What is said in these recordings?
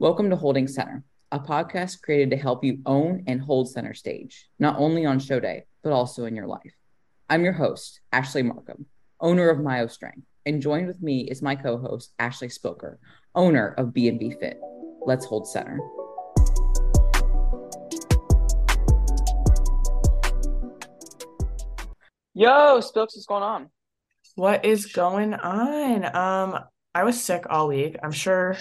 Welcome to Holding Center, a podcast created to help you own and hold center stage, not only on show day, but also in your life. I'm your host, Ashley Markham, owner of Myo Strength, and joined with me is my co-host, Ashley Spoker, owner of BMB Fit. Let's hold center. Yo, Spilks, what's going on? What is going on? Um, I was sick all week. I'm sure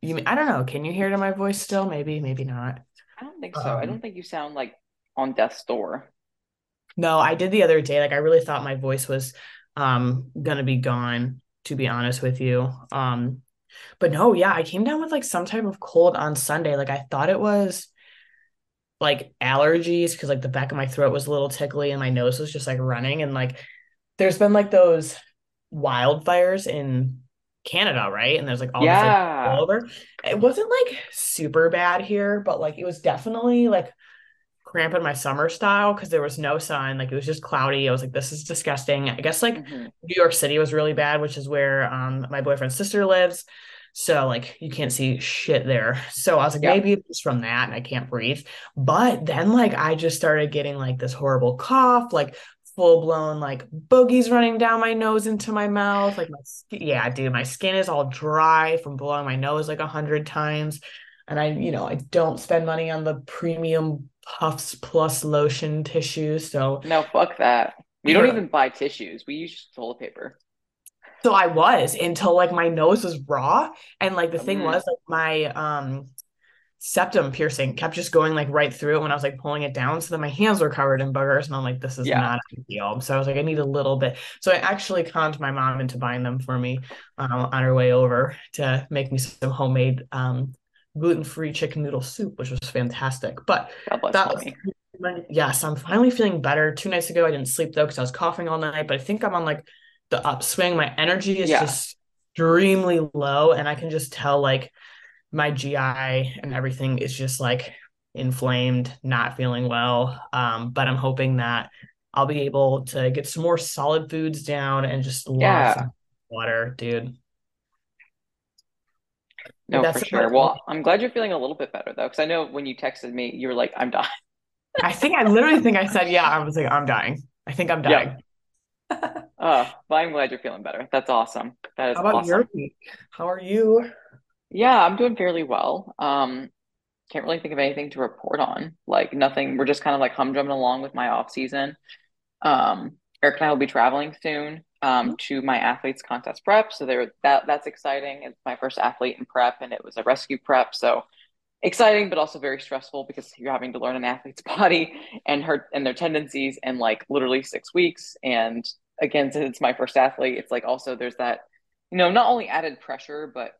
you I don't know. Can you hear it in my voice still? Maybe, maybe not. I don't think so. Um, I don't think you sound like on death's door. No, I did the other day. Like I really thought my voice was um gonna be gone, to be honest with you. Um, but no, yeah, I came down with like some type of cold on Sunday. Like I thought it was like allergies because like the back of my throat was a little tickly and my nose was just like running and like there's been like those wildfires in Canada, right? And there's like all yeah. this like, all over. It wasn't like super bad here, but like it was definitely like cramping my summer style because there was no sun. Like it was just cloudy. I was like, this is disgusting. I guess like mm-hmm. New York City was really bad, which is where um my boyfriend's sister lives. So like you can't see shit there. So I was like, yeah. maybe it's from that and I can't breathe. But then like I just started getting like this horrible cough, like full blown like boogies running down my nose into my mouth. Like my yeah, dude, my skin is all dry from blowing my nose like a hundred times. And I, you know, I don't spend money on the premium puffs plus lotion tissues. So no, fuck that. We don't even buy tissues. We use toilet paper. So I was until like my nose was raw. And like the thing mm. was like my um septum piercing kept just going like right through it when I was like pulling it down. So then my hands were covered in boogers, and I'm like, this is yeah. not ideal. So I was like, I need a little bit. So I actually conned my mom into buying them for me um, on her way over to make me some homemade um, gluten-free chicken noodle soup, which was fantastic. But that was, yes, I'm finally feeling better. Two nights ago, I didn't sleep though because I was coughing all night. But I think I'm on like the upswing. My energy is yeah. just extremely low, and I can just tell like my GI and everything is just like inflamed, not feeling well. Um, but I'm hoping that I'll be able to get some more solid foods down and just lots yeah. of water, dude. No, That's for sure. Well, I'm glad you're feeling a little bit better though, because I know when you texted me, you were like, "I'm dying." I think I literally think I said, "Yeah." I was like, "I'm dying." I think I'm dying. Yep. oh, well, I'm glad you're feeling better. That's awesome. That is. How about awesome. your week? How are you? Yeah, I'm doing fairly well. Um, can't really think of anything to report on. Like nothing. We're just kind of like humdrumming along with my off season. Um, Eric and I will be traveling soon um, mm-hmm. to my athletes contest prep. So there, that that's exciting. It's my first athlete in prep, and it was a rescue prep. So exciting, but also very stressful because you're having to learn an athlete's body and her and their tendencies in like literally six weeks. And again, since it's my first athlete, it's like also there's that, you know, not only added pressure, but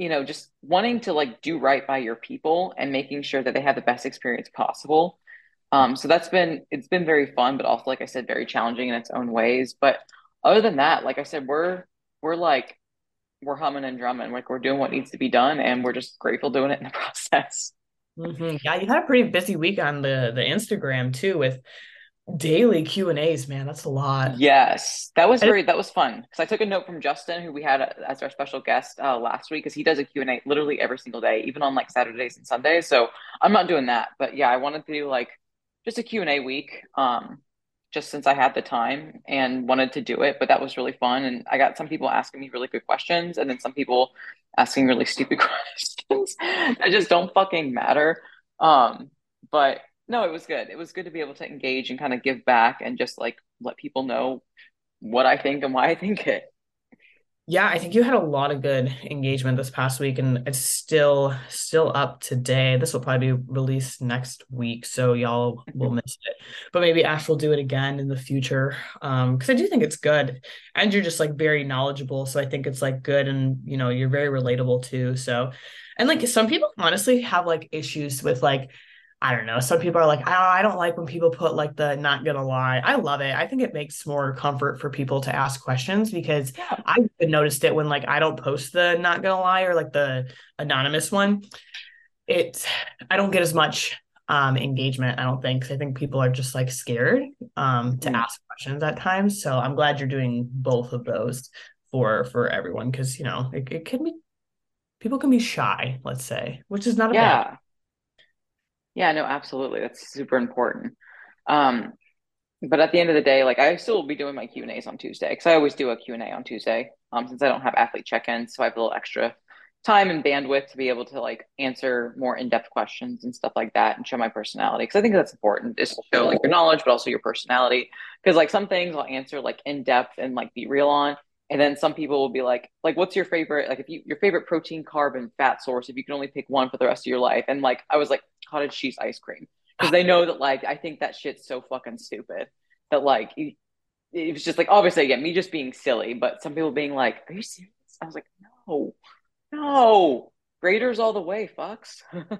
you know, just wanting to like do right by your people and making sure that they have the best experience possible. Um, so that's been it's been very fun, but also like I said, very challenging in its own ways. But other than that, like I said, we're we're like we're humming and drumming, like we're doing what needs to be done, and we're just grateful doing it in the process. Mm-hmm. Yeah, you had a pretty busy week on the the Instagram too, with daily Q and A's, man. That's a lot. Yes, that was very that was fun because I took a note from Justin, who we had as our special guest uh, last week, because he does a Q and A literally every single day, even on like Saturdays and Sundays. So I'm not doing that, but yeah, I wanted to do like just a Q and A week, um, just since I had the time and wanted to do it. But that was really fun, and I got some people asking me really good questions, and then some people asking really stupid questions that just don't fucking matter. Um, but no, it was good. It was good to be able to engage and kind of give back and just like let people know what I think and why I think it. Yeah, I think you had a lot of good engagement this past week, and it's still still up today. This will probably be released next week, so y'all will mm-hmm. miss it. But maybe Ash will do it again in the future, um, because I do think it's good, and you're just like very knowledgeable. So I think it's like good, and you know you're very relatable too. So, and like some people honestly have like issues with like I don't know. Some people are like, I don't like when people put like the not gonna lie. I love it. I think it makes more comfort for people to ask questions because yeah. I've noticed it when like I don't post the not gonna lie or like the anonymous one. It I don't get as much um engagement, I don't think. I think people are just like scared um to mm. ask questions at times. So I'm glad you're doing both of those for for everyone because you know it, it can be people can be shy, let's say, which is not a yeah. bad. Yeah, no, absolutely. That's super important. Um, but at the end of the day, like I still will be doing my Q and A's on Tuesday because I always do a Q and A on Tuesday. Um, since I don't have athlete check-ins, so I have a little extra time and bandwidth to be able to like answer more in-depth questions and stuff like that and show my personality because I think that's important is to show like your knowledge but also your personality because like some things I'll answer like in depth and like be real on and then some people will be like like what's your favorite like if you your favorite protein carb and fat source if you can only pick one for the rest of your life and like I was like cottage cheese ice cream ah. because they know that like I think that shit's so fucking stupid that like it, it was just like obviously again me just being silly but some people being like are you serious I was like no no, Graeter's all the way, fucks. I'm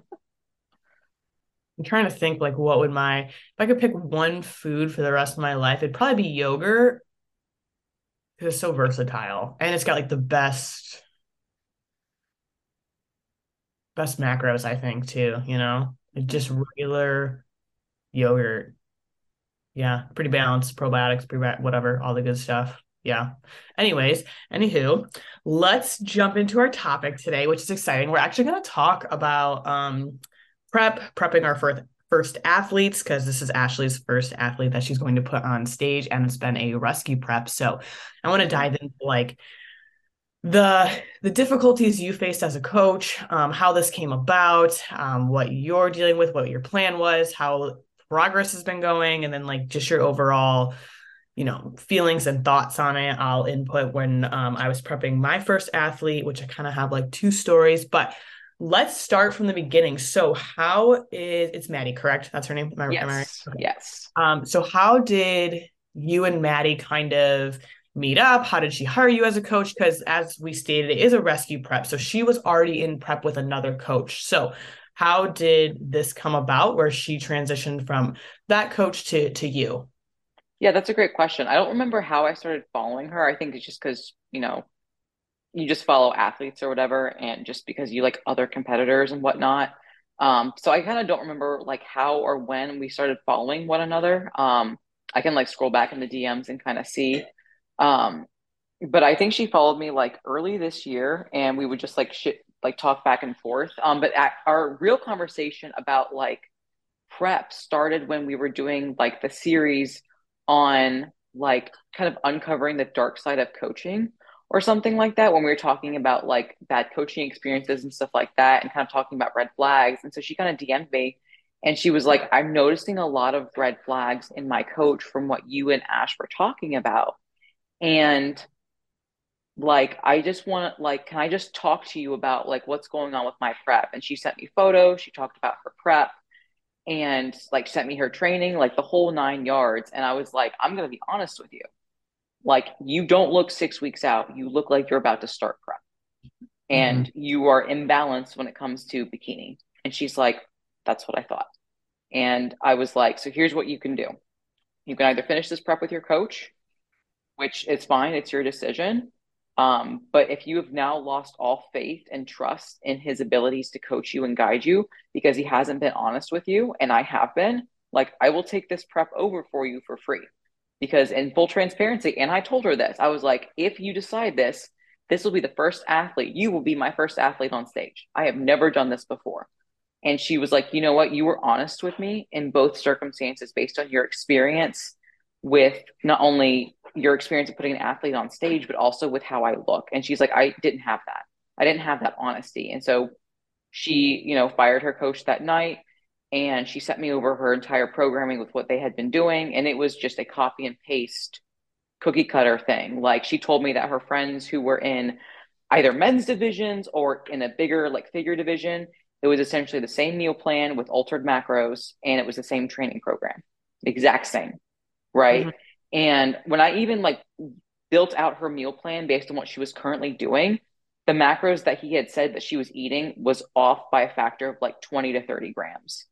trying to think like what would my if I could pick one food for the rest of my life, it'd probably be yogurt. because It's so versatile. And it's got like the best best macros, I think, too, you know? Just regular yogurt. Yeah, pretty balanced, probiotics, whatever, all the good stuff yeah. Anyways, anywho, let's jump into our topic today, which is exciting. We're actually going to talk about um, prep, prepping our first first athletes because this is Ashley's first athlete that she's going to put on stage, and it's been a rescue prep. So I want to dive into like the the difficulties you faced as a coach, um, how this came about, um, what you're dealing with, what your plan was, how progress has been going, and then like just your overall you know feelings and thoughts on it i'll input when um, i was prepping my first athlete which i kind of have like two stories but let's start from the beginning so how is it's maddie correct that's her name am I, yes. Am I right? okay. yes um so how did you and maddie kind of meet up how did she hire you as a coach because as we stated it is a rescue prep so she was already in prep with another coach so how did this come about where she transitioned from that coach to to you yeah, that's a great question. I don't remember how I started following her. I think it's just because, you know, you just follow athletes or whatever, and just because you like other competitors and whatnot. Um, so I kind of don't remember like how or when we started following one another. Um, I can like scroll back in the DMs and kind of see. Um, but I think she followed me like early this year, and we would just like shit like talk back and forth. Um, but our real conversation about like prep started when we were doing like the series on like kind of uncovering the dark side of coaching or something like that when we were talking about like bad coaching experiences and stuff like that and kind of talking about red flags. And so she kind of DM'd me and she was like, I'm noticing a lot of red flags in my coach from what you and Ash were talking about. And like I just want to like, can I just talk to you about like what's going on with my prep? And she sent me photos. She talked about her prep and like sent me her training, like the whole nine yards. And I was like, I'm going to be honest with you. Like, you don't look six weeks out. You look like you're about to start prep. And mm-hmm. you are imbalanced when it comes to bikini. And she's like, That's what I thought. And I was like, So here's what you can do you can either finish this prep with your coach, which is fine, it's your decision, um, but if you have now lost all faith and trust in his abilities to coach you and guide you because he hasn't been honest with you, and I have been, like, I will take this prep over for you for free. Because in full transparency, and I told her this, I was like, if you decide this, this will be the first athlete. You will be my first athlete on stage. I have never done this before. And she was like, you know what? You were honest with me in both circumstances based on your experience with not only your experience of putting an athlete on stage, but also with how I look. And she's like, I didn't have that. I didn't have that honesty. And so she, you know, fired her coach that night and she sent me over her entire programming with what they had been doing. And it was just a copy and paste cookie cutter thing. Like she told me that her friends who were in either men's divisions or in a bigger like figure division, it was essentially the same meal plan with altered macros and it was the same training program, exact same. Right. Mm-hmm. And when I even like built out her meal plan based on what she was currently doing, the macros that he had said that she was eating was off by a factor of like 20 to 30 grams.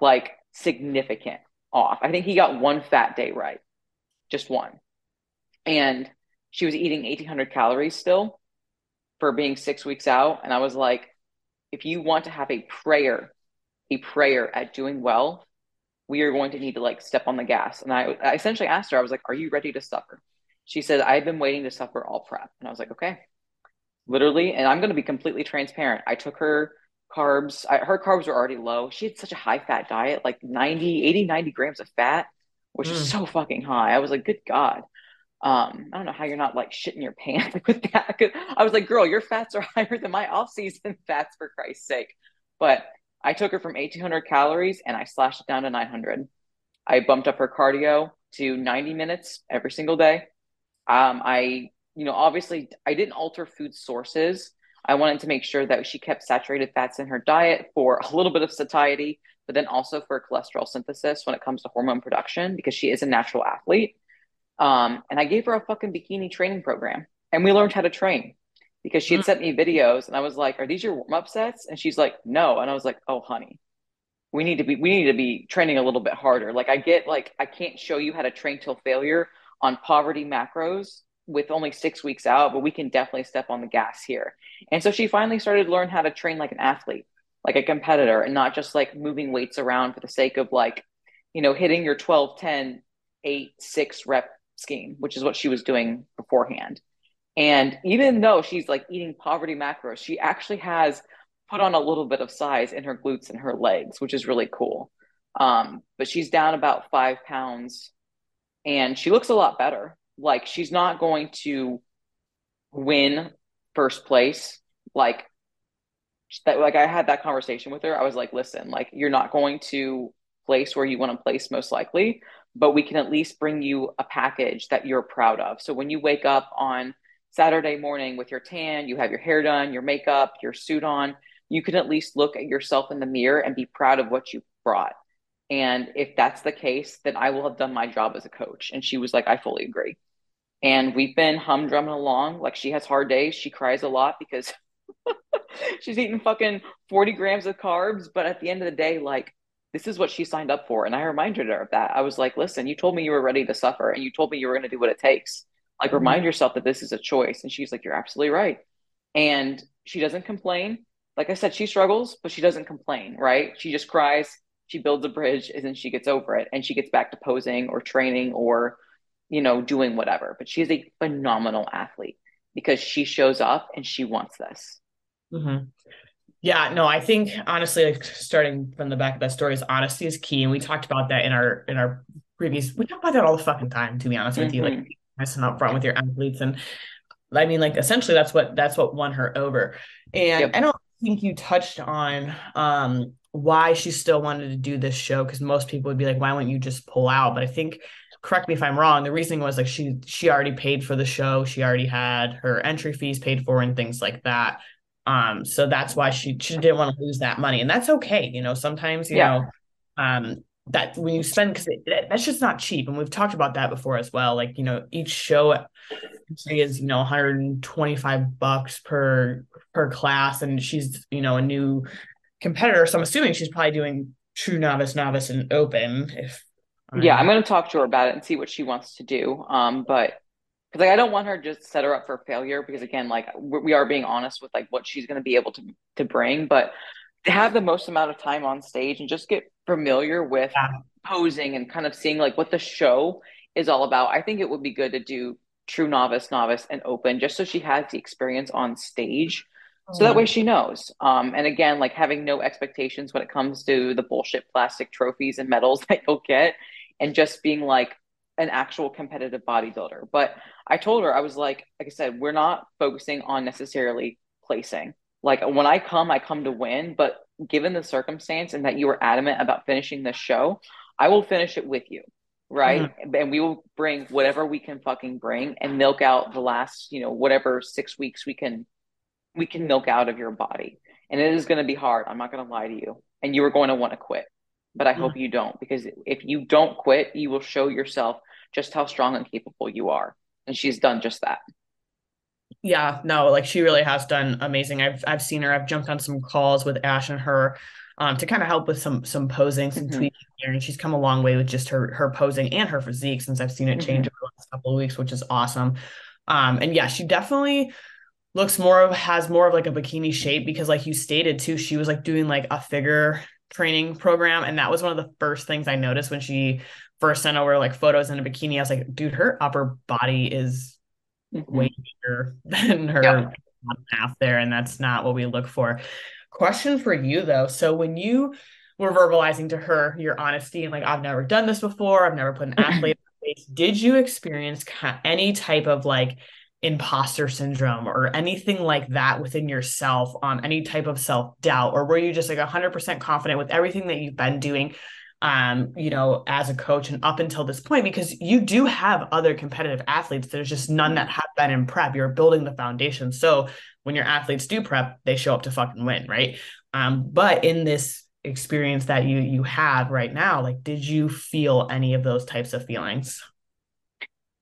Like significant off. I think he got one fat day right. Just one. And she was eating 1800 calories still for being 6 weeks out and I was like if you want to have a prayer a prayer at doing well we are going to need to like step on the gas. And I, I essentially asked her, I was like, are you ready to suffer? She said, I've been waiting to suffer all prep. And I was like, okay. literally, and I'm going to be completely transparent. I took her carbs. I, her carbs were already low. She had such a high fat diet, like 90, 80, 90 grams of fat, which mm. is so fucking high. I was like, good God. Um, I don't know how you're not like shitting your pants with that. I was like, girl, your fats are higher than my off season fats for Christ's sake. But I took her from 1800 calories and I slashed it down to 900. I bumped up her cardio to 90 minutes every single day. Um, I, you know, obviously I didn't alter food sources. I wanted to make sure that she kept saturated fats in her diet for a little bit of satiety, but then also for cholesterol synthesis when it comes to hormone production because she is a natural athlete. Um, and I gave her a fucking bikini training program and we learned how to train because she had mm. sent me videos and I was like, Are these your warm up sets? And she's like, No. And I was like, Oh, honey, we need to be we need to be training a little bit harder. Like I get like I can't show you how to train till failure on poverty macros with only six weeks out, but we can definitely step on the gas here. And so she finally started to learn how to train like an athlete, like a competitor, and not just like moving weights around for the sake of like, you know, hitting your 12, 10, 8, 6 rep scheme, which is what she was doing beforehand. And even though she's like eating poverty macros, she actually has put on a little bit of size in her glutes and her legs, which is really cool. Um, but she's down about five pounds and she looks a lot better. Like she's not going to win first place. Like that, like I had that conversation with her. I was like, listen, like you're not going to place where you want to place most likely, but we can at least bring you a package that you're proud of. So when you wake up on Saturday morning with your tan, you have your hair done, your makeup, your suit on, you can at least look at yourself in the mirror and be proud of what you brought. And if that's the case, then I will have done my job as a coach. And she was like, I fully agree. And we've been humdrumming along. Like she has hard days. She cries a lot because she's eating fucking 40 grams of carbs. But at the end of the day, like this is what she signed up for. And I reminded her of that. I was like, listen, you told me you were ready to suffer and you told me you were going to do what it takes. Like, mm-hmm. remind yourself that this is a choice. And she's like, You're absolutely right. And she doesn't complain. Like I said, she struggles, but she doesn't complain, right? She just cries, she builds a bridge, and then she gets over it and she gets back to posing or training or, you know, doing whatever. But she's a phenomenal athlete because she shows up and she wants this. Mm-hmm. Yeah, no, I think honestly, like starting from the back of that story is honesty is key. And we talked about that in our in our previous we talk about that all the fucking time, to be honest with mm-hmm. you. Like mm-hmm nice and upfront with your athletes and I mean, like essentially that's what that's what won her over. And yep. I don't think you touched on um why she still wanted to do this show because most people would be like, why wouldn't you just pull out? But I think correct me if I'm wrong. The reasoning was like she she already paid for the show, she already had her entry fees paid for and things like that. Um, so that's why she she didn't want to lose that money, and that's okay. You know, sometimes you yeah. know, um, that when you spend because that's just not cheap and we've talked about that before as well like you know each show is you know 125 bucks per per class and she's you know a new competitor so i'm assuming she's probably doing true novice novice and open if yeah i'm going to talk to her about it and see what she wants to do um but because like i don't want her just set her up for failure because again like we are being honest with like what she's going to be able to to bring but to have the most amount of time on stage and just get familiar with yeah. posing and kind of seeing like what the show is all about. I think it would be good to do true novice, novice, and open just so she has the experience on stage. So that mm-hmm. way she knows. Um, and again, like having no expectations when it comes to the bullshit plastic trophies and medals that you'll get, and just being like an actual competitive bodybuilder. But I told her, I was like, like I said, we're not focusing on necessarily placing. Like when I come, I come to win. But given the circumstance and that you were adamant about finishing the show, I will finish it with you. Right. Mm-hmm. And we will bring whatever we can fucking bring and milk out the last, you know, whatever six weeks we can we can milk out of your body. And it is going to be hard. I'm not going to lie to you. And you are going to want to quit. But I mm-hmm. hope you don't because if you don't quit, you will show yourself just how strong and capable you are. And she's done just that yeah, no, like she really has done amazing. I've I've seen her. I've jumped on some calls with Ash and her um, to kind of help with some some posing, some mm-hmm. tweaking here, and she's come a long way with just her her posing and her physique since I've seen it change mm-hmm. over the last couple of weeks, which is awesome. Um, and yeah, she definitely looks more of has more of like a bikini shape because, like you stated too, she was like doing like a figure training program, and that was one of the first things I noticed when she first sent over like photos in a bikini. I was like, dude, her upper body is mm-hmm. way bigger than her yeah. math there, and that's not what we look for. Question for you though. So when you were verbalizing to her your honesty and like, I've never done this before, I've never put an athlete did you experience any type of like imposter syndrome or anything like that within yourself um any type of self-doubt or were you just like 100% confident with everything that you've been doing um you know as a coach and up until this point because you do have other competitive athletes. There's just none that have been in prep. You're building the foundation. So when your athletes do prep they show up to fucking win right? Um but in this experience that you you have right now like did you feel any of those types of feelings?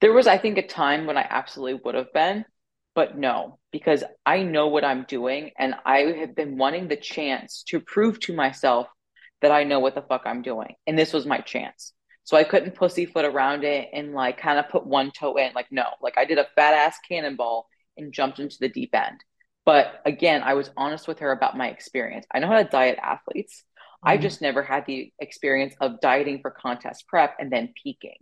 There was i think a time when i absolutely would have been but no because i know what i'm doing and i have been wanting the chance to prove to myself that i know what the fuck i'm doing. And this was my chance. So i couldn't pussyfoot around it and like kind of put one toe in. Like no like i did a fat ass cannonball and jumped into the deep end. But again i was honest with her about my experience. I know how to diet athletes. Mm-hmm. I just never had the experience of dieting for contest prep and then peaking.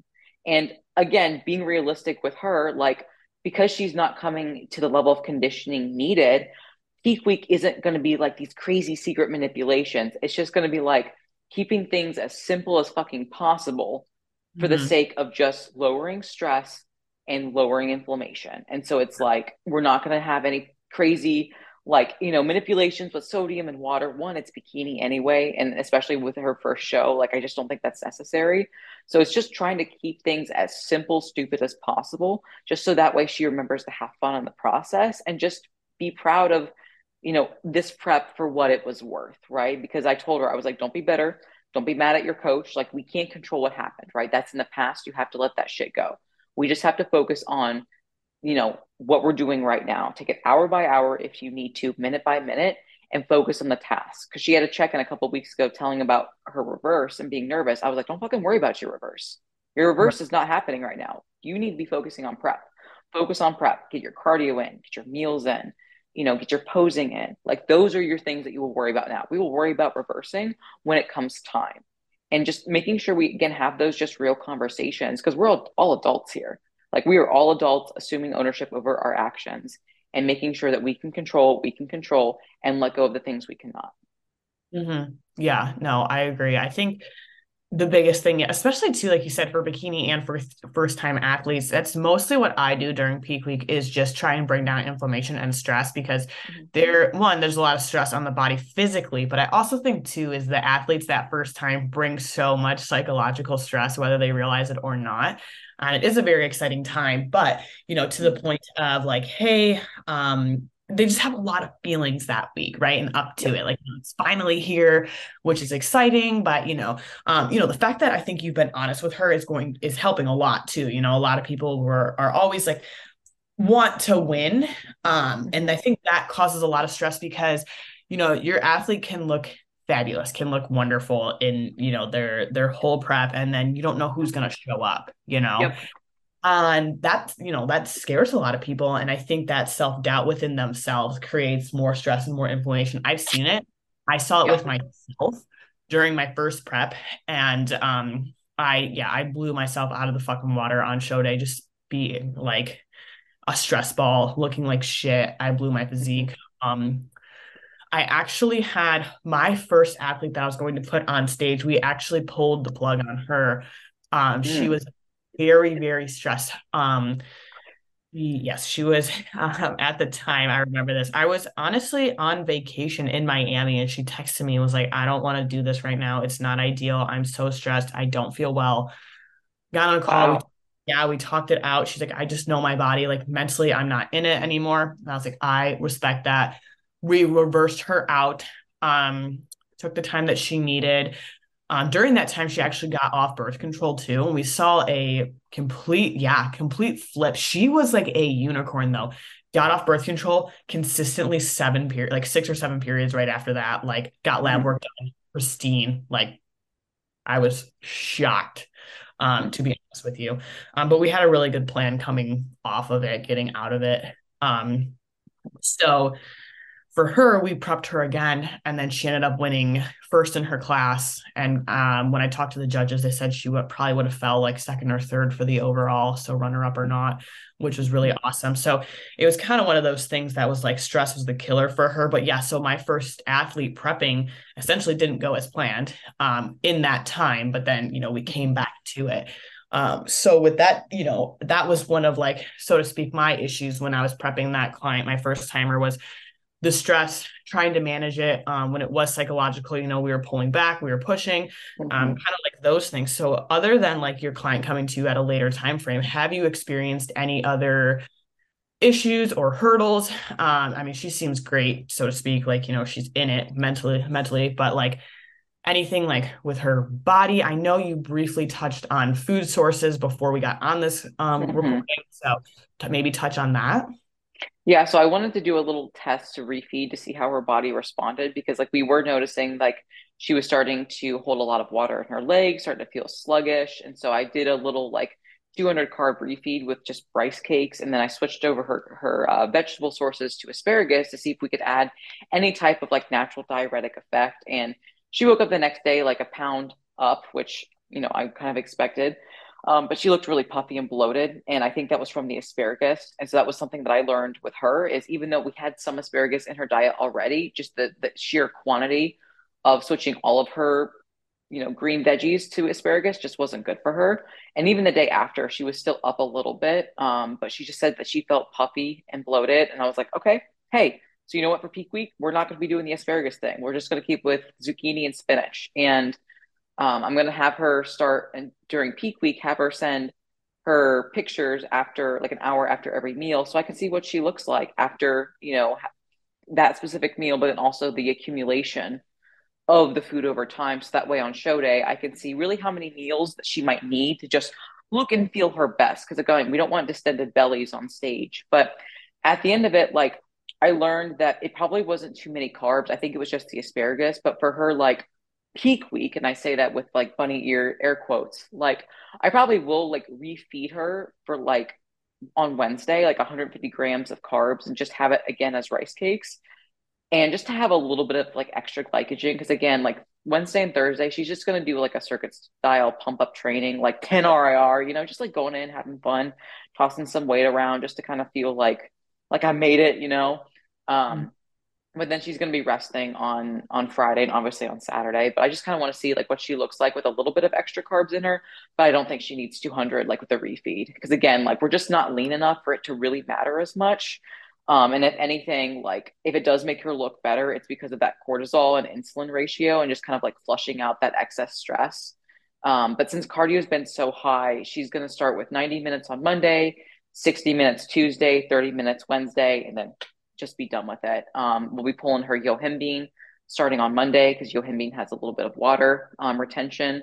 And again, being realistic with her, like because she's not coming to the level of conditioning needed, peak week isn't going to be like these crazy secret manipulations. It's just going to be like keeping things as simple as fucking possible for mm-hmm. the sake of just lowering stress and lowering inflammation. And so it's like we're not going to have any crazy like you know manipulations with sodium and water one it's bikini anyway and especially with her first show like i just don't think that's necessary so it's just trying to keep things as simple stupid as possible just so that way she remembers to have fun in the process and just be proud of you know this prep for what it was worth right? Because i told her i was like don't be bitter. Don't be mad at your coach. Like we can't control what happened right? That's in the past. You have to let that shit go. We just have to focus on you know what we're doing right now. Take it hour by hour if you need to minute by minute and focus on the task. Because she had a check in a couple weeks ago telling about her reverse and being nervous. I was like don't fucking worry about your reverse. Your reverse is not happening right now. You need to be focusing on prep. Focus on prep. Get your cardio in. Get your meals in you know get your posing in like those are your things that you will worry about now we will worry about reversing when it comes time and just making sure we again have those just real conversations because we're all, all adults here like we are all adults assuming ownership over our actions and making sure that we can control, we can control, and let go of the things we cannot. Mm-hmm. Yeah, no, I agree. I think the biggest thing, especially too, like you said, for bikini and for first time athletes, that's mostly what I do during peak week is just try and bring down inflammation and stress because mm-hmm. there, one, there's a lot of stress on the body physically, but I also think too is the athletes that first time bring so much psychological stress, whether they realize it or not and it is a very exciting time but you know to the point of like hey um they just have a lot of feelings that week right? And up to it like it's finally here which is exciting but you know um you know the fact that i think you've been honest with her is going is helping a lot too you know? A lot of people were are always like want to win um and i think that causes a lot of stress because you know your athlete can look fabulous can look wonderful in you know their their whole prep and then you don't know who's going to show up you know? Yep. And that you know that scares a lot of people and i think that self-doubt within themselves creates more stress and more inflammation i've seen it i saw it yep. with myself during my first prep and um i yeah i blew myself out of the fucking water on show day just being like a stress ball looking like shit i blew my physique um I actually had my first athlete that I was going to put on stage. We actually pulled the plug on her. Um, mm. She was very, very stressed. Um, yes, she was um, at the time. I remember this. I was honestly on vacation in Miami, and she texted me and was like, "I don't want to do this right now. It's not ideal. I'm so stressed. I don't feel well." Got on a call. Wow. We, yeah, we talked it out. She's like, "I just know my body. Like mentally, I'm not in it anymore." And I was like, "I respect that." we reversed her out um took the time that she needed um, during that time she actually got off birth control too and we saw a complete yeah complete flip. She was like a unicorn though. Got off birth control consistently seven period like six or seven periods right after that like got lab mm-hmm. work done. Pristine like i was shocked um to be honest with you. Um but we had a really good plan coming off of it getting out of it. Um so for her, we prepped her again, and then she ended up winning first in her class. And um, when I talked to the judges, they said she would probably would have fell like second or third for the overall, so runner up or not, which was really awesome. So it was kind of one of those things that was like stress was the killer for her. But yeah, so my first athlete prepping essentially didn't go as planned um, in that time, but then you know we came back to it. Um, so with that, you know, that was one of like, so to speak, my issues when I was prepping that client, my first timer was the stress, trying to manage it. Um, when it was psychological, you know, we were pulling back, we were pushing, um, mm-hmm. um, kind of like those things. So other than like your client coming to you at a later time frame, have you experienced any other issues or hurdles? Um, I mean, she seems great, so to speak, like, you know, she's in it mentally, mentally, but like anything like with her body. I know you briefly touched on food sources before we got on this um mm-hmm. recording, so to maybe touch on that. Yeah, so I wanted to do a little test to refeed to see how her body responded because like we were noticing like she was starting to hold a lot of water in her legs, starting to feel sluggish. And so I did a little like 200 carb refeed with just rice cakes. And then I switched over her, her uh, vegetable sources to asparagus to see if we could add any type of like natural diuretic effect. And she woke up the next day like a pound up, which, you know, I kind of expected. Um, but she looked really puffy and bloated. And I think that was from the asparagus. And so that was something that I learned with her is even though we had some asparagus in her diet already, just the, the sheer quantity of switching all of her, you know, green veggies to asparagus just wasn't good for her. And even the day after, she was still up a little bit. Um, but she just said that she felt puffy and bloated. And I was like, okay, hey, so you know what, for peak week, we're not going to be doing the asparagus thing. We're just going to keep with zucchini and spinach. And um, I'm going to have her start and during peak week, have her send her pictures after like an hour after every meal so I can see what she looks like after, you know, that specific meal, but then also the accumulation of the food over time. So that way on show day, I can see really how many meals that she might need to just look and feel her best. Because again, we don't want distended bellies on stage. But at the end of it, like I learned that it probably wasn't too many carbs. I think it was just the asparagus. But for her, like peak week and i say that with like bunny ear air quotes like i probably will like refeed her for like on wednesday like 150 grams of carbs and just have it again as rice cakes. And just to have a little bit of like extra glycogen because again like wednesday and thursday she's just going to do like a circuit style pump up training like 10 rir you know just like going in having fun tossing some weight around just to kind of feel like like i made it you know? Um mm-hmm but then she's going to be resting on on Friday and obviously on Saturday. But I just kind of want to see like what she looks like with a little bit of extra carbs in her. But I don't think she needs 200 like with the refeed because again, like we're just not lean enough for it to really matter as much. Um, and if anything, like if it does make her look better, it's because of that cortisol and insulin ratio and just kind of like flushing out that excess stress. Um, but since cardio has been so high, she's going to start with 90 minutes on Monday, 60 minutes Tuesday, 30 minutes Wednesday, and then just be done with it. Um, we'll be pulling her yohimbine starting on Monday because yohimbine has a little bit of water um, retention,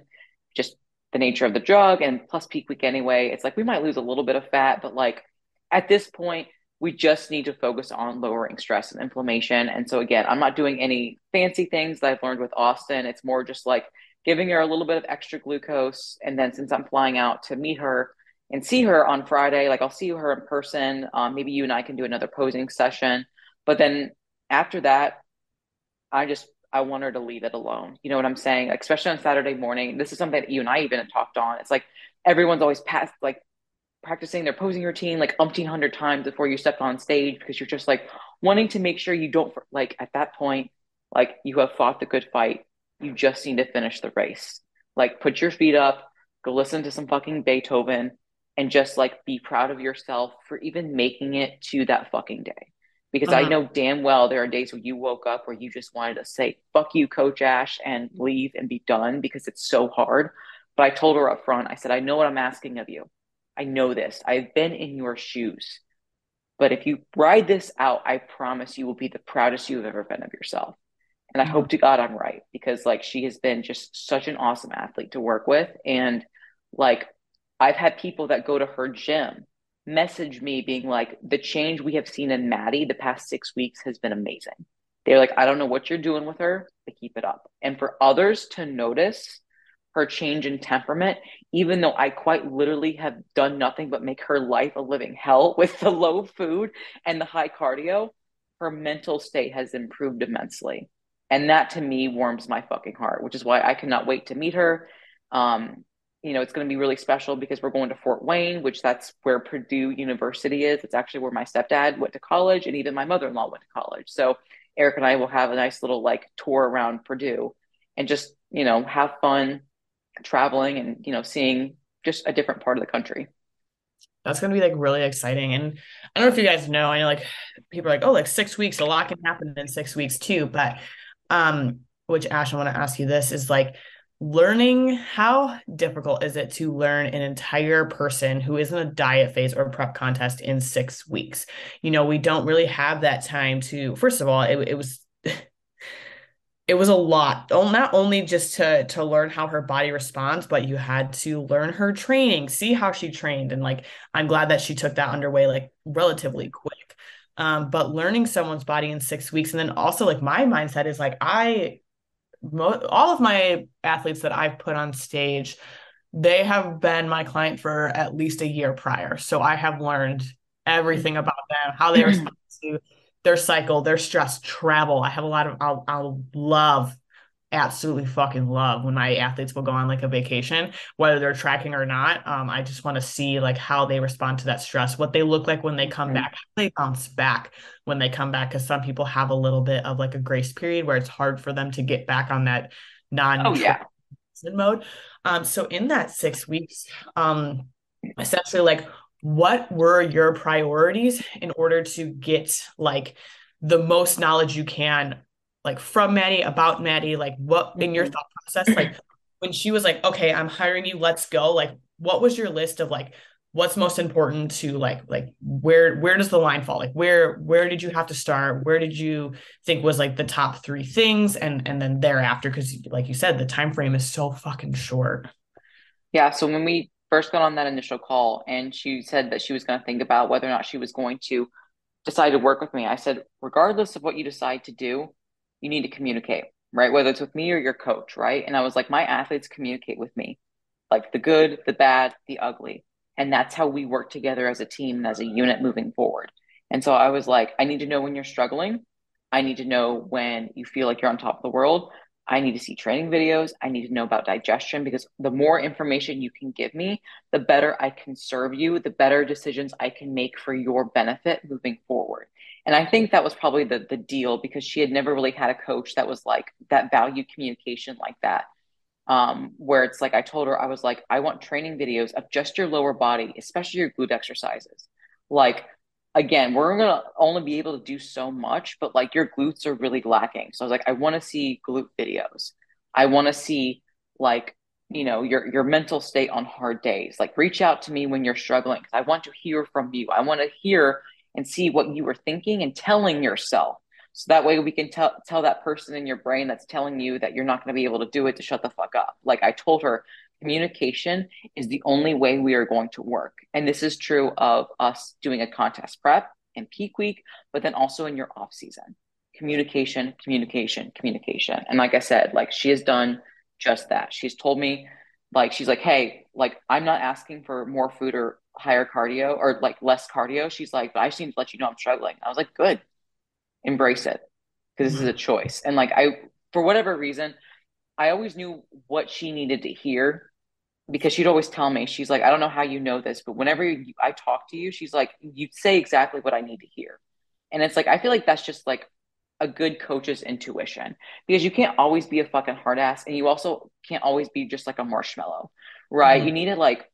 just the nature of the drug and plus peak week anyway. It's like we might lose a little bit of fat, but like at this point, we just need to focus on lowering stress and inflammation. And so again, I'm not doing any fancy things that I've learned with Austin. It's more just like giving her a little bit of extra glucose. And then since I'm flying out to meet her, and see her on Friday. Like I'll see her in person. Um, maybe you and I can do another posing session. But then after that, I just I want her to leave it alone. You know what I'm saying? Especially on Saturday morning. This is something that you and I even talked on. It's like everyone's always past like practicing their posing routine like umpteen hundred times before you step on stage because you're just like wanting to make sure you don't like at that point like you have fought the good fight. You just need to finish the race. Like put your feet up, go listen to some fucking Beethoven, and just like be proud of yourself for even making it to that fucking day. Because uh-huh. I know damn well there are days where you woke up where you just wanted to say, fuck you, Coach Ash, and leave and be done because it's so hard. But I told her up front, I said, I know what I'm asking of you. I know this. I've been in your shoes. But if you ride this out, I promise you will be the proudest you've ever been of yourself. And I mm-hmm. hope to God I'm right because like she has been just such an awesome athlete to work with. And like I've had people that go to her gym message me being like, the change we have seen in Maddie the past six weeks has been amazing. They're like, I don't know what you're doing with her, but keep it up. And for others to notice her change in temperament, even though I quite literally have done nothing but make her life a living hell with the low food and the high cardio, her mental state has improved immensely. And that to me warms my fucking heart, which is why I cannot wait to meet her. Um, you know, it's going to be really special because we're going to Fort Wayne, which that's where Purdue University is. It's actually where my stepdad went to college and even my mother-in-law went to college. So Eric and I will have a nice little like tour around Purdue and just, you know, have fun traveling and, you know, seeing just a different part of the country. That's going to be like really exciting. And I don't know if you guys know, I know like people are like, oh, like six weeks, a lot can happen in six weeks too. But, um, which Ash, I want to ask you this is like, learning how difficult is it to learn an entire person who is in a diet phase or prep contest in six weeks? You know we don't really have that time to first of all it, it was it was a lot. Not only just to to learn how her body responds but you had to learn her training see how she trained. And like i'm glad that she took that underway like relatively quick. Um, but learning someone's body in six weeks and then also like my mindset is like i mo- all of my athletes that I've put on stage, they have been my client for at least a year prior. So I have learned everything about them, how they respond to their cycle, their stress, travel. I have a lot of I'll, I'll love absolutely fucking love when my athletes will go on like a vacation, whether they're tracking or not. Um, I just want to see like how they respond to that stress, what they look like when they come mm-hmm. back, how they bounce back when they come back. Cause some people have a little bit of like a grace period where it's hard for them to get back on that non oh, yeah. mode. Um, so in that six weeks, um, essentially like what were your priorities in order to get like the most knowledge you can like from Maddie about Maddie, like what in your mm-hmm. thought process, like when she was like, okay, I'm hiring you, let's go. Like, what was your list of like what's most important to like like where where does the line fall? Like where where did you have to start? Where did you think was like the top three things and and then thereafter? Because like you said, the time frame is so fucking short. Yeah. So when we first got on that initial call and she said that she was going to think about whether or not she was going to decide to work with me, I said, regardless of what you decide to do, you need to communicate, right? Whether it's with me or your coach, right? And I was like, my athletes communicate with me, like the good, the bad, the ugly. And that's how we work together as a team and as a unit moving forward. And so I was like, I need to know when you're struggling. I need to know when you feel like you're on top of the world. I need to see training videos. I need to know about digestion because the more information you can give me, the better I can serve you, the better decisions I can make for your benefit moving forward. And I think that was probably the the deal because she had never really had a coach that was like that value communication like that. Um, where it's like I told her I was like, I want training videos of just your lower body, especially your glute exercises. Like again, we're gonna only be able to do so much, but like your glutes are really lacking. So I was like, I want to see glute videos. I want to see like you know your your mental state on hard days. Like reach out to me when you're struggling because I want to hear from you. I want to hear and see what you were thinking and telling yourself. So that way we can tell tell that person in your brain that's telling you that you're not going to be able to do it to shut the fuck up. Like I told her, communication is the only way we are going to work. And this is true of us doing a contest prep and peak week, but then also in your off season. Communication, communication, communication. And like I said, like she has done just that. She's told me like she's like, "Hey, like I'm not asking for more food or higher cardio or like less cardio." She's like, "But "I just need to let you know I'm struggling." I was like, "Good, embrace it because this is a choice." And like I, for whatever reason, I always knew what she needed to hear because she'd always tell me, she's like, I don't know how you know this, but whenever you, I talk to you, she's like, you say exactly what I need to hear. And it's like, I feel like that's just like a good coach's intuition because you can't always be a fucking hard ass and you also can't always be just like a marshmallow, right? Mm-hmm. You need to like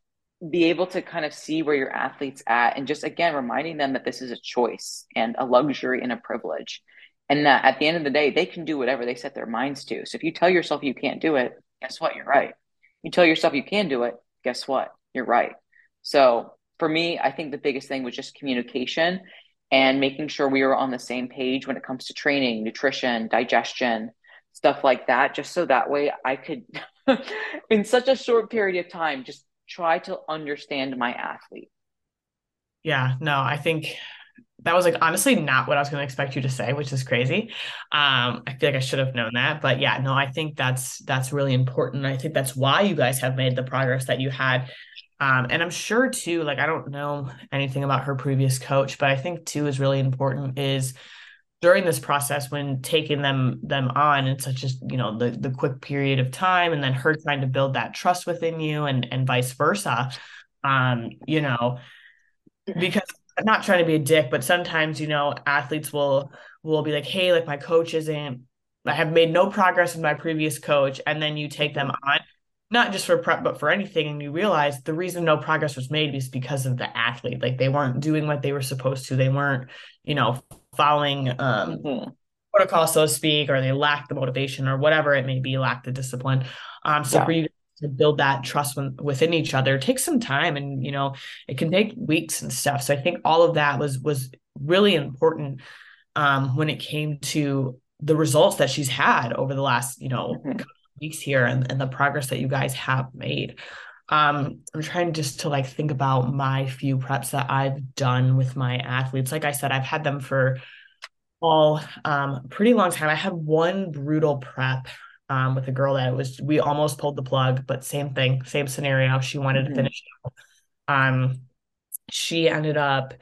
be able to kind of see where your athlete's at and just again reminding them that this is a choice and a luxury and a privilege. And that at the end of the day, they can do whatever they set their minds to. So if you tell yourself you can't do it, guess what? You're right you tell yourself you can do it, guess what? You're right. So for me, I think the biggest thing was just communication and making sure we were on the same page when it comes to training, nutrition, digestion, stuff like that, just so that way I could, in such a short period of time, just try to understand my athlete. Yeah, no, I think that was like honestly not what I was going to expect you to say, which is crazy. Um, I feel like I should have known that, but yeah, no, I think that's that's really important. I think that's why you guys have made the progress that you had. Um, and I'm sure too, like I don't know anything about her previous coach, but I think too is really important is during this process when taking them them on in such a you know the the quick period of time and then her trying to build that trust within you and and vice versa um you know because I'm not trying to be a dick but sometimes you know athletes will will be like hey like my coach isn't I have made no progress with my previous coach and then you take them on not just for prep but for anything and you realize the reason no progress was made is because of the athlete. Like they weren't doing what they were supposed to. They weren't you know following um mm-hmm. protocol so to speak or they lack the motivation or whatever it may be lack the discipline um so yeah. for you to build that trust within each other takes some time and you know it can take weeks and stuff so i think all of that was was really important um when it came to the results that she's had over the last you know mm-hmm weeks here and, and the progress that you guys have made. Um, I'm trying just to like think about my few preps that I've done with my athletes. Like I said, I've had them for all um pretty long time. I had one brutal prep um with a girl that was we almost pulled the plug, but same thing, same scenario. She wanted mm-hmm. to finish. Um she ended up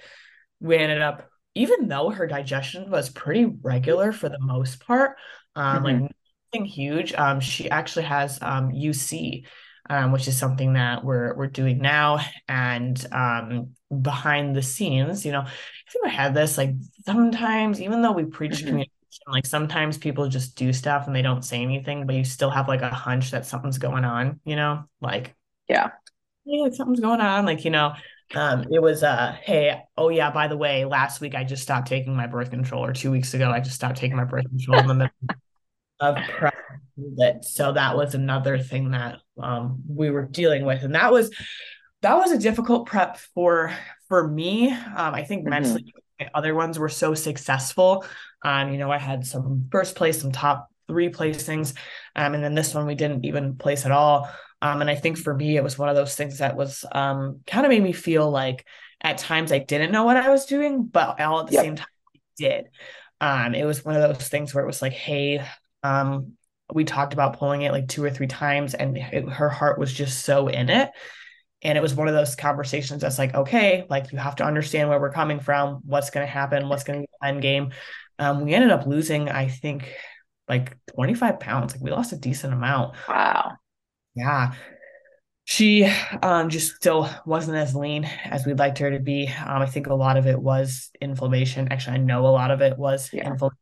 we ended up even though her digestion was pretty regular for the most part, um, mm-hmm. like nothing huge. Um, she actually has um, UC, um, which is something that we're we're doing now. And um, behind the scenes, you know, if you had this, like sometimes, even though we preach mm-hmm. communication, like sometimes people just do stuff and they don't say anything, but you still have like a hunch that something's going on, you know, like yeah, yeah, like something's going on, like you know. Um, it was uh hey oh yeah by the way last week I just stopped taking my birth control or two weeks ago I just stopped taking my birth control in the middle of prep so that was another thing that um, we were dealing with. And that was that was a difficult prep for for me. Um, i think mm-hmm. mentally other ones were so successful. Um, you know i had some first place some top three placings um, and then this one we didn't even place at all. Um, and i think for me it was one of those things that was um, kind of made me feel like at times i didn't know what i was doing but all at the yep. same time I did. Um, it was one of those things where it was like hey um, we talked about pulling it like two or three times, and it, her heart was just so in it. And it was one of those conversations that's like, okay, like you have to understand where we're coming from, what's going to happen, what's going to be the end game. Um, we ended up losing, I think, like 25 pounds. Like we lost a decent amount. Wow. Yeah. She um, just still wasn't as lean as we'd liked her to be. Um, I think a lot of it was inflammation. Actually, I know a lot of it was yeah. inflammation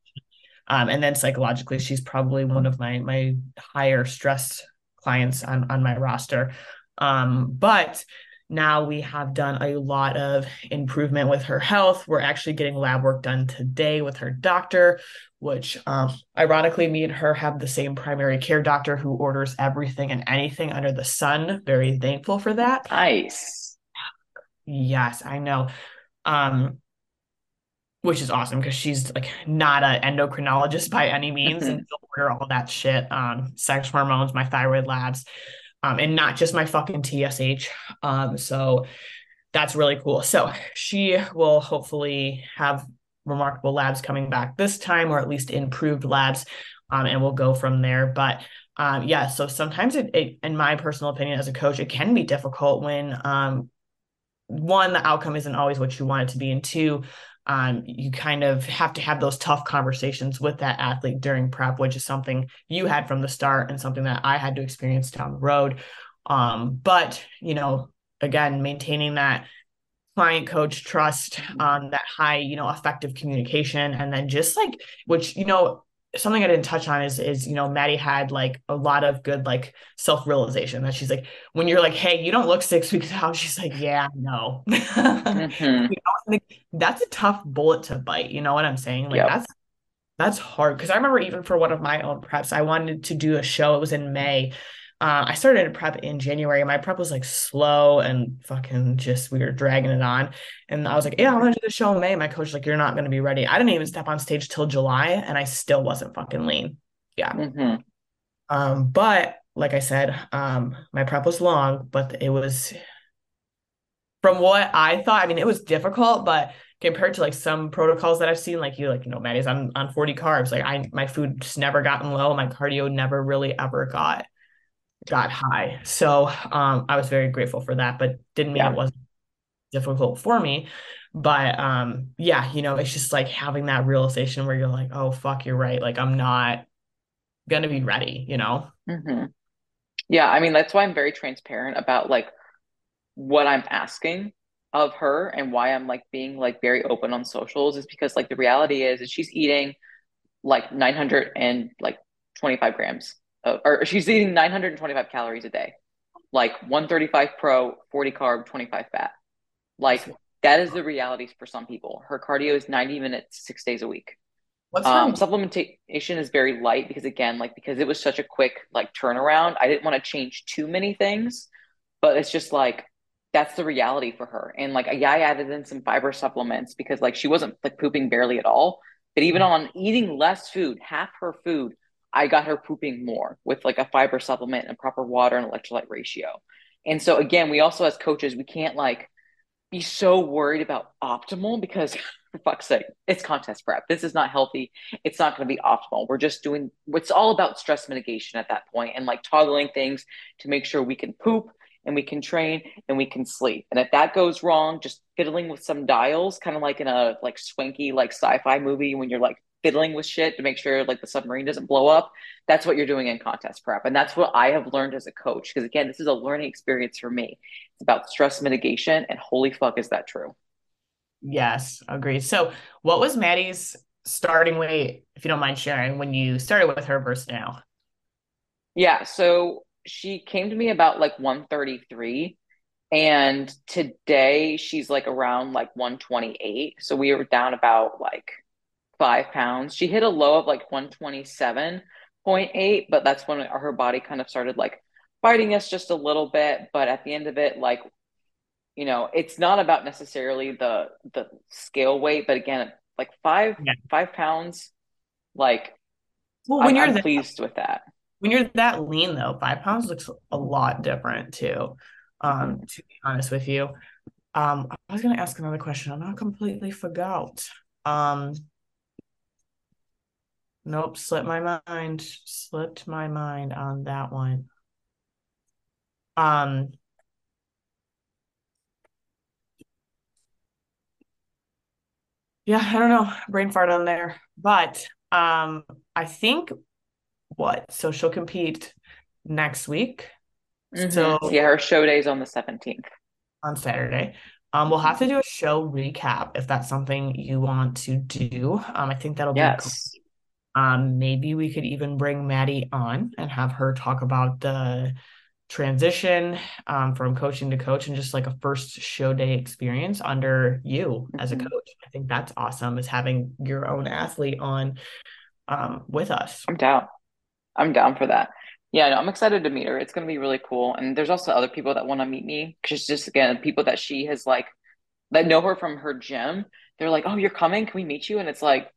um, and then psychologically, she's probably one of my my higher stress clients on on my roster. Um, but now we have done a lot of improvement with her health. We're actually getting lab work done today with her doctor, which um, ironically, me and her have the same primary care doctor who orders everything and anything under the sun. Very thankful for that. Nice. Yes, I know. Um, which is awesome because she's like not an endocrinologist by any means and she'll order all that shit um sex hormones my thyroid labs um and not just my fucking tsh um so that's really cool. So she will hopefully have remarkable labs coming back this time or at least improved labs um and we'll go from there. But um yeah so sometimes it, it in my personal opinion as a coach it can be difficult when um one the outcome isn't always what you want it to be and two um, you kind of have to have those tough conversations with that athlete during prep, which is something you had from the start and something that I had to experience down the road. Um, but you know, again, maintaining that client coach trust, um, that high, you know, effective communication, and then just like which you know something I didn't touch on is is you know Maddie had like a lot of good like self realization that she's like when you're like hey you don't look six weeks out she's like yeah no mm-hmm. you know, that's a tough bullet to bite you know what I'm saying like yep. that's that's hard because I remember even for one of my own preps I wanted to do a show it was in May uh, I started a prep in January. My prep was like slow and fucking just we were dragging it on. And I was like, yeah, I'm gonna do the show in May. My coach like, you're not gonna be ready. I didn't even step on stage till July, and I still wasn't fucking lean. Yeah. Mm-hmm. Um, but like I said, um, my prep was long, but it was from what I thought. I mean, it was difficult, but compared to like some protocols that I've seen, like you, like you know, Maddie's on on 40 carbs. Like I, my food just never gotten low. My cardio never really ever got got high. So um, I was very grateful for that, but didn't mean yeah. it wasn't difficult for me. But um, yeah, you know, it's just like having that realization where you're like, oh fuck, you're right. Like I'm not gonna be ready, you know? Mm-hmm. Yeah, I mean that's why I'm very transparent about like what I'm asking of her and why I'm like being like very open on socials is because like the reality is is she's eating like 900 and like 25 grams of, or she's eating 925 calories a day like 135 pro 40 carb 25 fat like that is the realities for some people her cardio is 90 minutes six days a week What's um, supplementation is very light because again like because it was such a quick like turnaround i didn't want to change too many things but it's just like that's the reality for her. And like, yeah, I added in some fiber supplements because like she wasn't like pooping barely at all. But even mm-hmm. on eating less food, half her food, I got her pooping more with like a fiber supplement and proper water and electrolyte ratio. And so again, we also as coaches, we can't like be so worried about optimal because for fuck's sake, it's contest prep. This is not healthy. It's not going to be optimal. We're just doing it's all about stress mitigation at that point and like toggling things to make sure we can poop and we can train and we can sleep. And if that goes wrong, just fiddling with some dials, kind of like in a like swanky like sci-fi movie when you're like fiddling with shit to make sure like the submarine doesn't blow up. That's what you're doing in contest prep. And that's what I have learned as a coach. Because again, this is a learning experience for me. It's about stress mitigation. And holy fuck, is that true? Yes, agreed. So what was Maddie's starting weight, if you don't mind sharing, when you started with her versus now? Yeah. So she came to me about like 133 and today she's like around like 128 so we were down about like five pounds she hit a low of like 127.8 but that's when her body kind of started like fighting us just a little bit but at the end of it like you know it's not about necessarily the the scale weight but again like five yeah. five pounds like well, when I'm, you're I'm pleased with that when you're that lean though, five pounds looks a lot different too. Um, to be honest with you. Um, I was gonna ask another question. I'm not completely forgot. Um, nope, slipped my mind. Slipped my mind on that one. Um, yeah, I don't know, brain fart on there, but um, I think what? So she'll compete next week. Mm-hmm. So yeah, her show day is on the 17th. On Saturday. Um, we'll have to do a show recap if that's something you want to do. Um, I think that'll yes. be. Um, maybe we could even bring Maddie on and have her talk about the transition um, from coaching to coach and just like a first show day experience under you mm-hmm. as a mm-hmm. coach. I think that's awesome is having your own athlete on um, with us. I'm down. I'm down for that. Yeah, no, I'm excited to meet her. It's going to be really cool. And there's also other people that want to meet me because just again, people that she has like that know her from her gym. They're like, "Oh, you're coming? Can we meet you?" And it's like,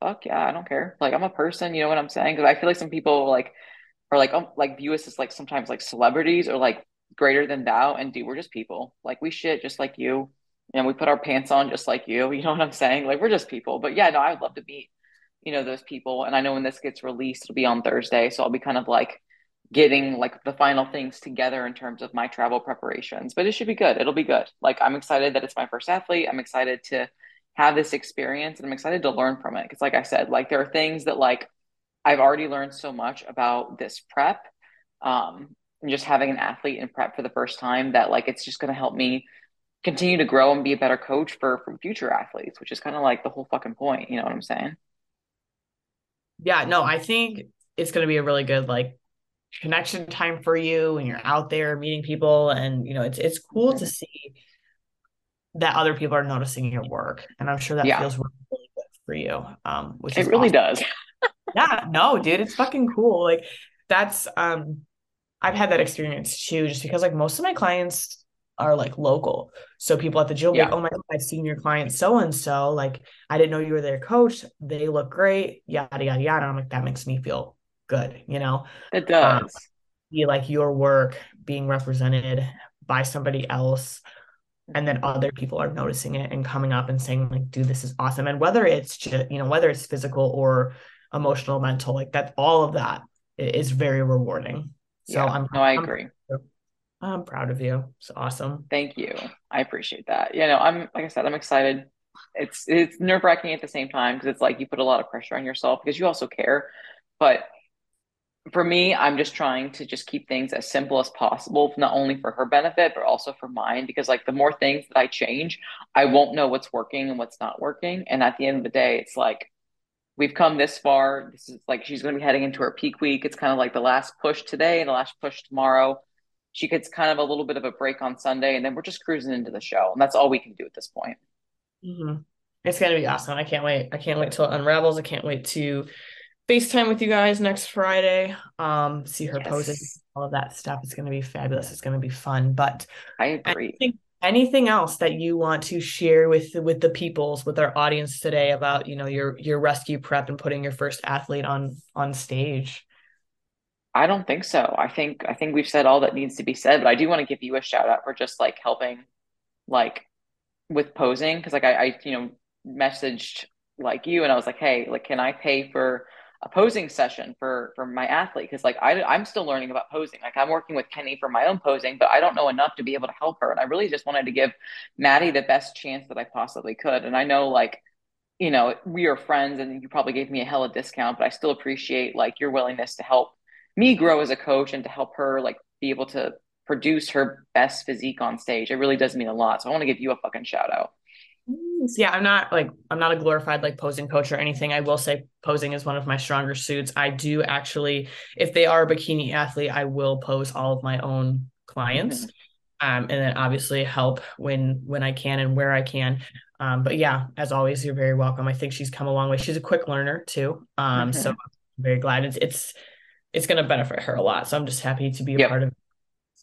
"Fuck yeah, I don't care. Like, I'm a person. You know what I'm saying?" Because I feel like some people like are like, um, like view us as like sometimes like celebrities or like greater than thou. And dude, we're just people. Like we shit just like you. And we put our pants on just like you. You know what I'm saying? Like we're just people. But yeah, no, I would love to meet you know those people and i know when this gets released it'll be on thursday so i'll be kind of like getting like the final things together in terms of my travel preparations but it should be good it'll be good like i'm excited that it's my first athlete i'm excited to have this experience and i'm excited to learn from it. Because like i said like there are things that like i've already learned so much about this prep um and just having an athlete in prep for the first time that like it's just going to help me continue to grow and be a better coach for for future athletes which is kind of like the whole fucking point you know what i'm saying? Yeah, no, I think it's going to be a really good like connection time for you when you're out there meeting people and you know it's it's cool to see that other people are noticing your work and i'm sure that yeah. feels really, good for you um which it really awesome. does yeah no dude it's fucking cool like that's um i've had that experience too just because like most of my clients are like local. So people at the gym, yeah. like, oh my God, I've seen your client so and so. Like, I didn't know you were their coach. They look great. Yada, yada, yada. I'm like, that makes me feel good, you know? It does. Um, be like your work being represented by somebody else. And then other people are noticing it and coming up and saying, like, dude, this is awesome. And whether it's just, you know, whether it's physical or emotional, mental, like that, all of that is very rewarding. So yeah, I'm, no, I I'm, agree I'm proud of you. It's awesome. Thank you. I appreciate that. You know, I'm like I said, I'm excited. It's it's nerve wracking at the same time because it's like you put a lot of pressure on yourself because you also care. But for me, I'm just trying to just keep things as simple as possible, not only for her benefit, but also for mine. Because like the more things that I change, I won't know what's working and what's not working. And at the end of the day, it's like we've come this far. This is like she's going to be heading into her peak week. It's kind of like the last push today and the last push tomorrow. She gets kind of a little bit of a break on Sunday, and then we're just cruising into the show, and that's all we can do at this point. Mm-hmm. It's gonna be awesome. I can't wait. I can't wait till it unravels. I can't wait to FaceTime with you guys next Friday. Um, see her yes. posing, all of that stuff. It's gonna be fabulous. It's gonna be fun. But I agree. Anything, anything else that you want to share with with the peoples, with our audience today about you know your your rescue prep and putting your first athlete on on stage? I don't think so. I think I think we've said all that needs to be said, but I do want to give you a shout out for just like helping like with posing because like I, I you know messaged like you and I was like, hey, like can I pay for a posing session for for my athlete because like I I'm still learning about posing. Like I'm working with Kenny for my own posing, but I don't know enough to be able to help her. And I really just wanted to give Maddie the best chance that I possibly could. And I know like you know we are friends and you probably gave me a hella discount, but I still appreciate like your willingness to help me grow as a coach and to help her like be able to produce her best physique on stage. It really does mean a lot. So I want to give you a fucking shout out. Yeah, I'm not like I'm not a glorified like posing coach or anything. I will say posing is one of my stronger suits. I do actually, if they are a bikini athlete, I will pose all of my own clients. Um, and then obviously help when when I can and where I can. Um, but yeah, as always, you're very welcome. I think she's come a long way. She's a quick learner too. Um, so I'm very glad it's it's it's going to benefit her a lot. So I'm just happy to be a yep. part of it.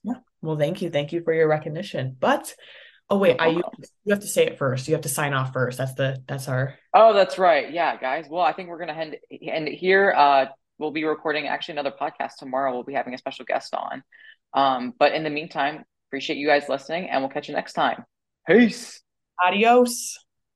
Yeah. Well, thank you. Thank you for your recognition. But oh wait, I you, you have to say it first. You have to sign off first. That's the that's our Oh, that's right. Yeah, guys. Well, I think we're going to end end it here. Uh we'll be recording actually another podcast tomorrow. We'll be having a special guest on. Um but in the meantime, appreciate you guys listening and we'll catch you next time. Peace. Adios.